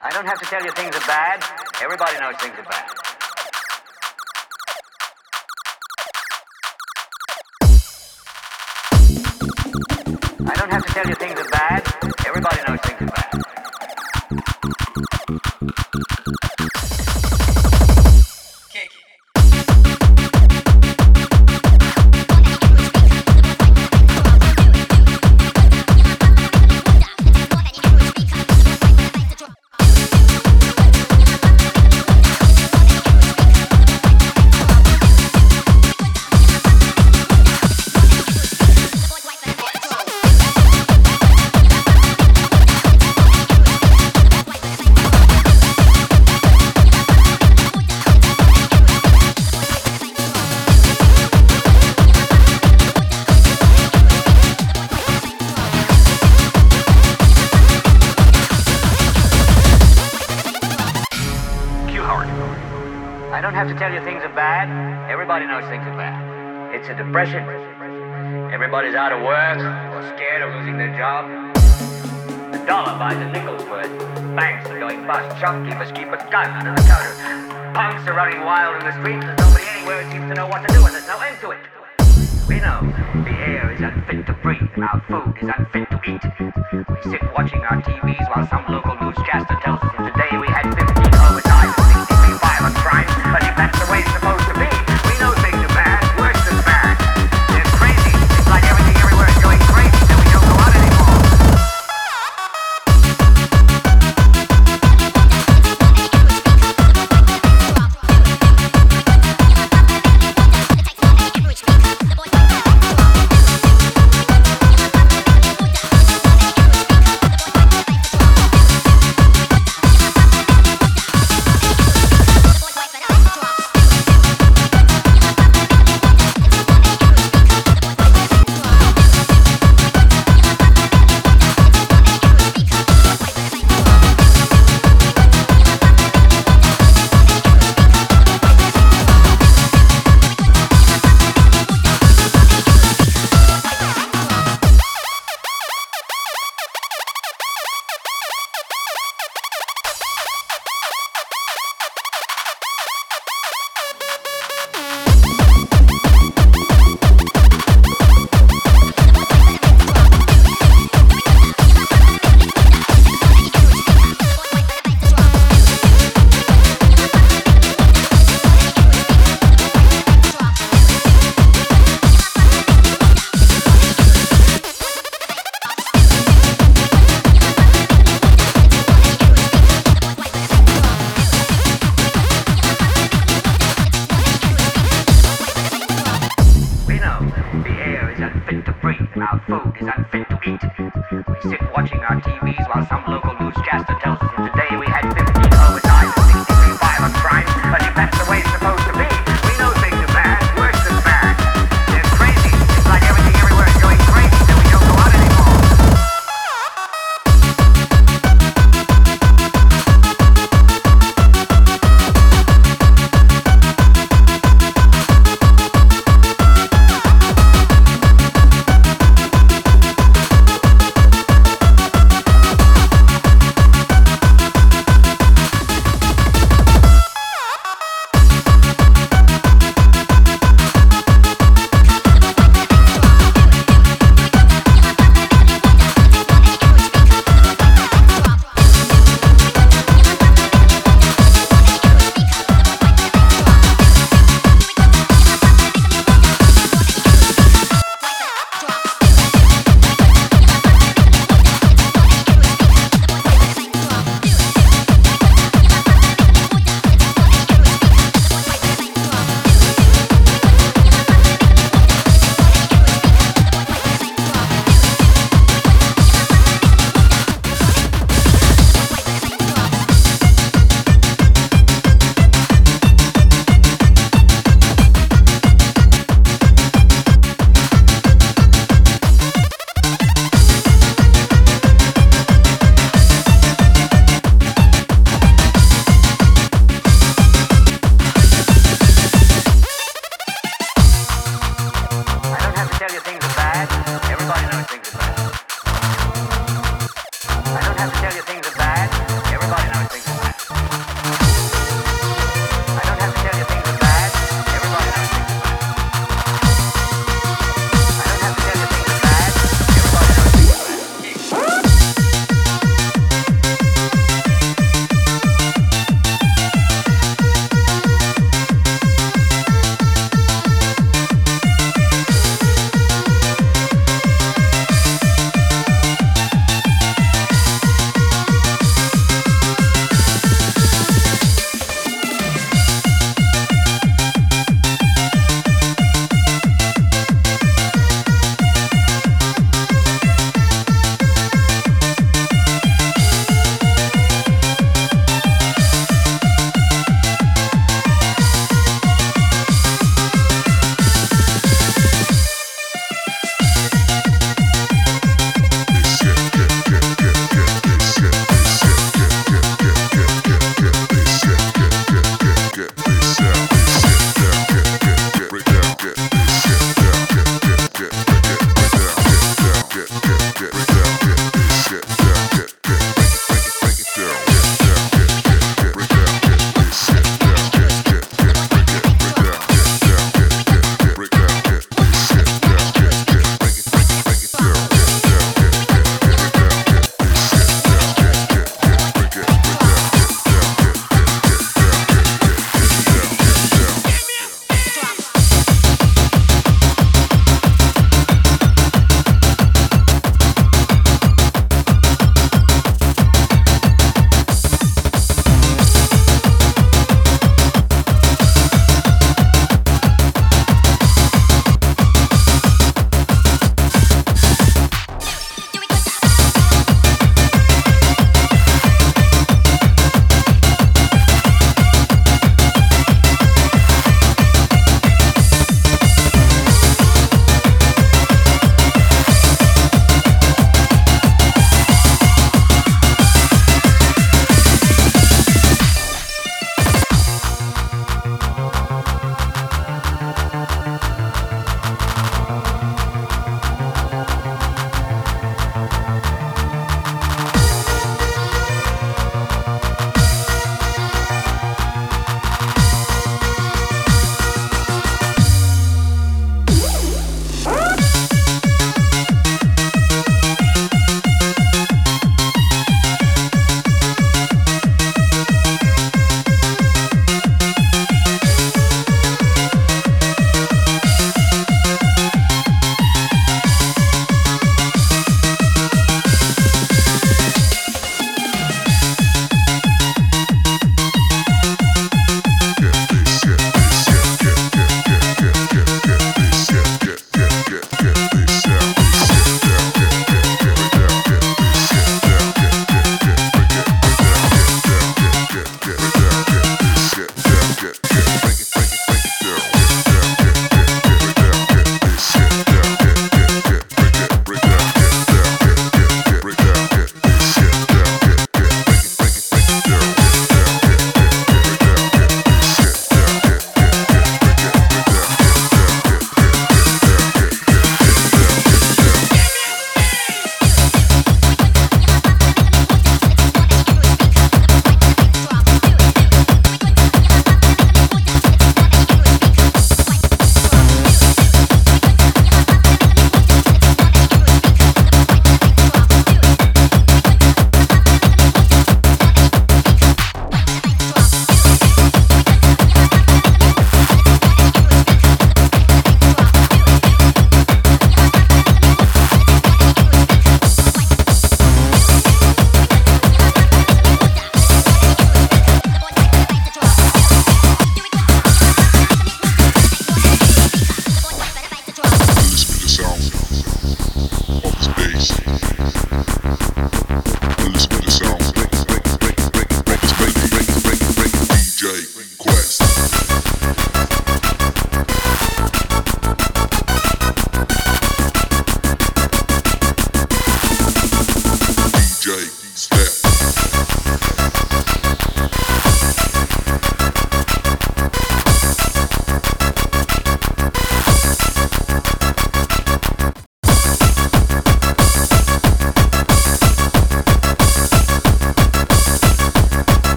I don't have to tell you things are bad. Everybody knows things are bad. I don't have to tell you things are bad. Everybody knows things are bad. Depression. Everybody's out of work or scared of losing their job. The dollar buys a nickel's worth. Banks are going bust. Shopkeepers keep a gun under the counter. Punks are running wild in the streets. There's nobody anywhere who seems to know what to do, and there's no end to it. We know the air is unfit to breathe and our food is unfit to eat. We sit watching our TVs while some local newscaster tells us that today we had 15 homicides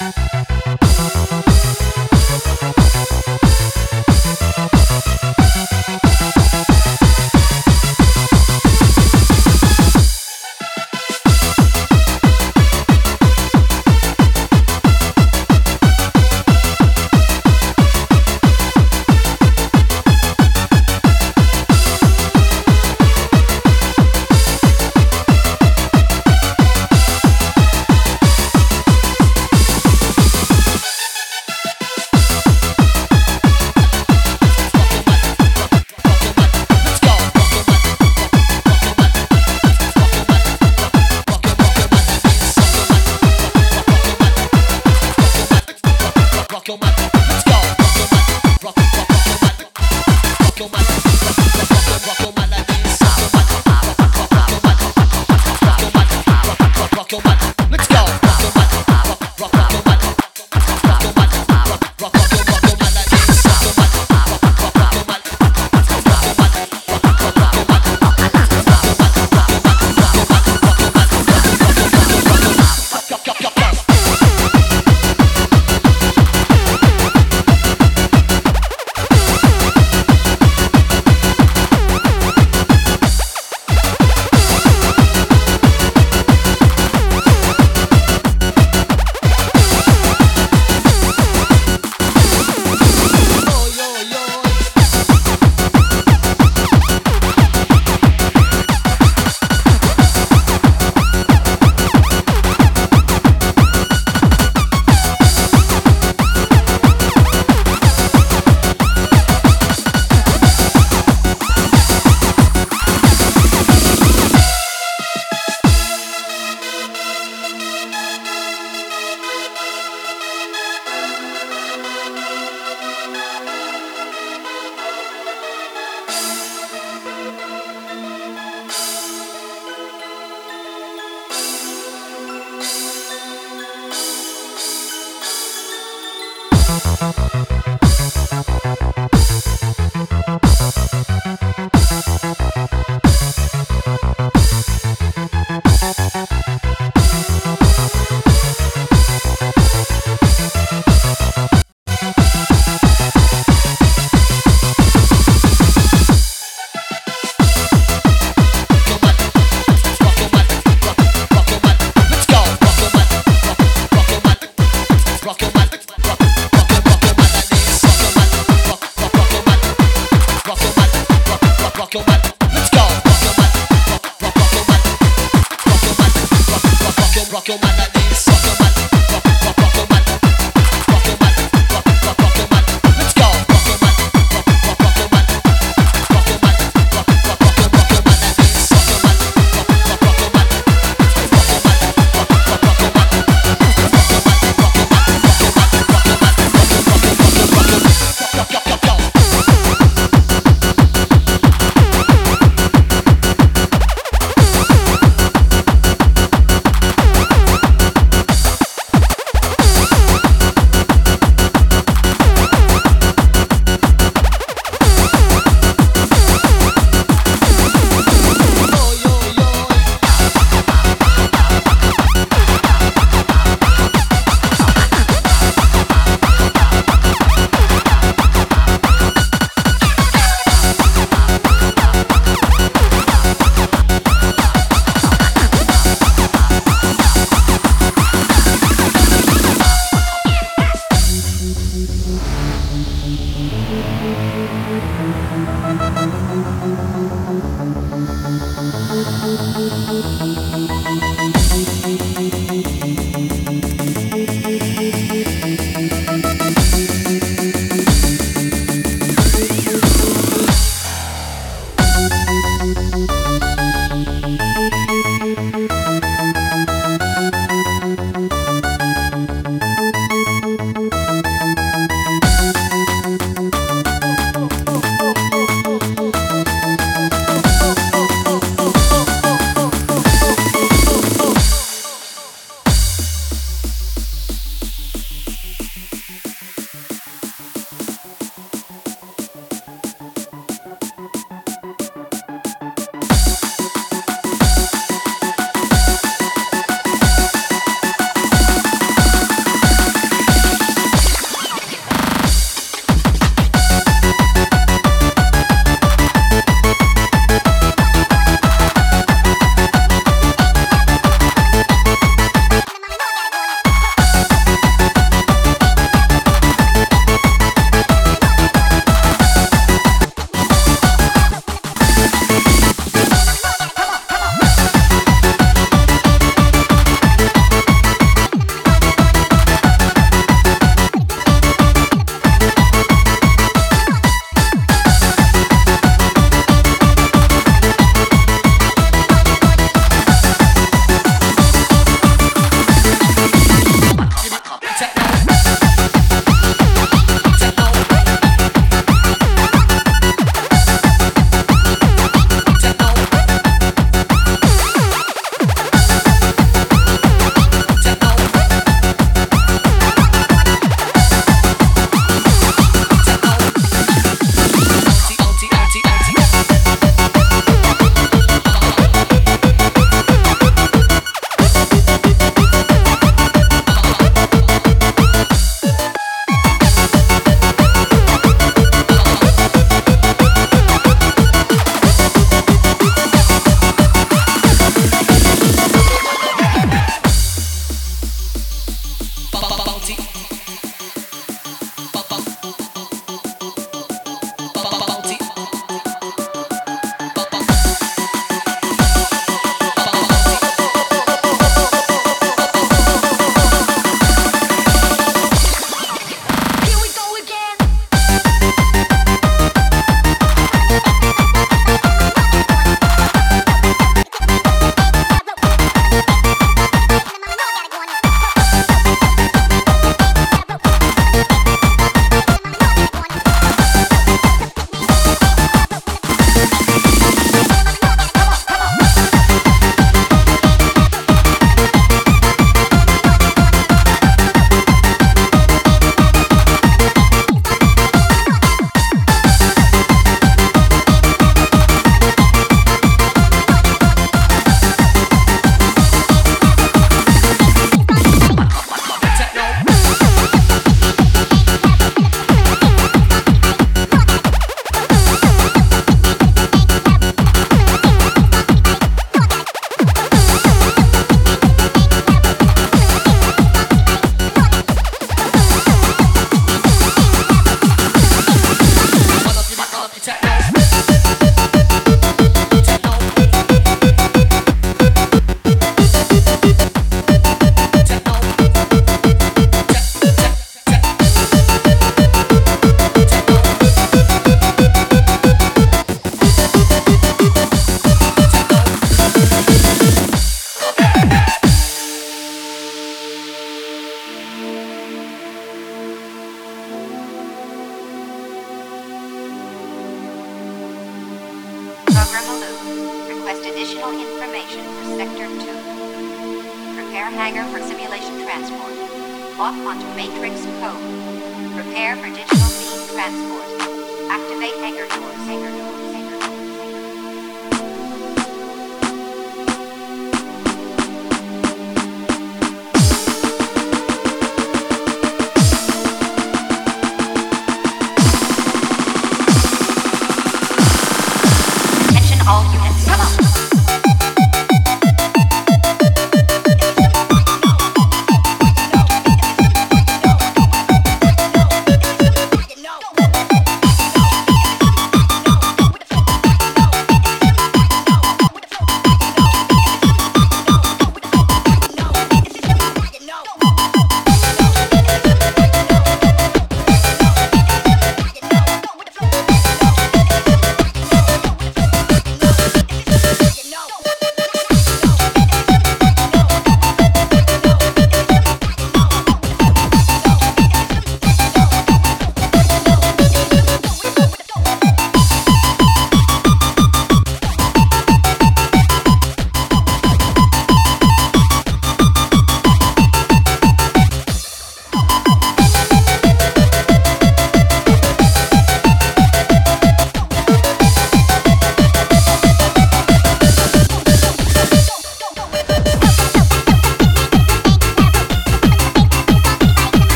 you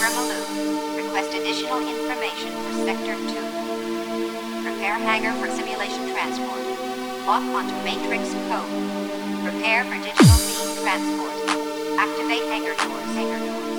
Request additional information for Sector 2. Prepare hangar for simulation transport. Lock onto Matrix code. Prepare for digital beam transport. Activate hangar doors. Hangar doors.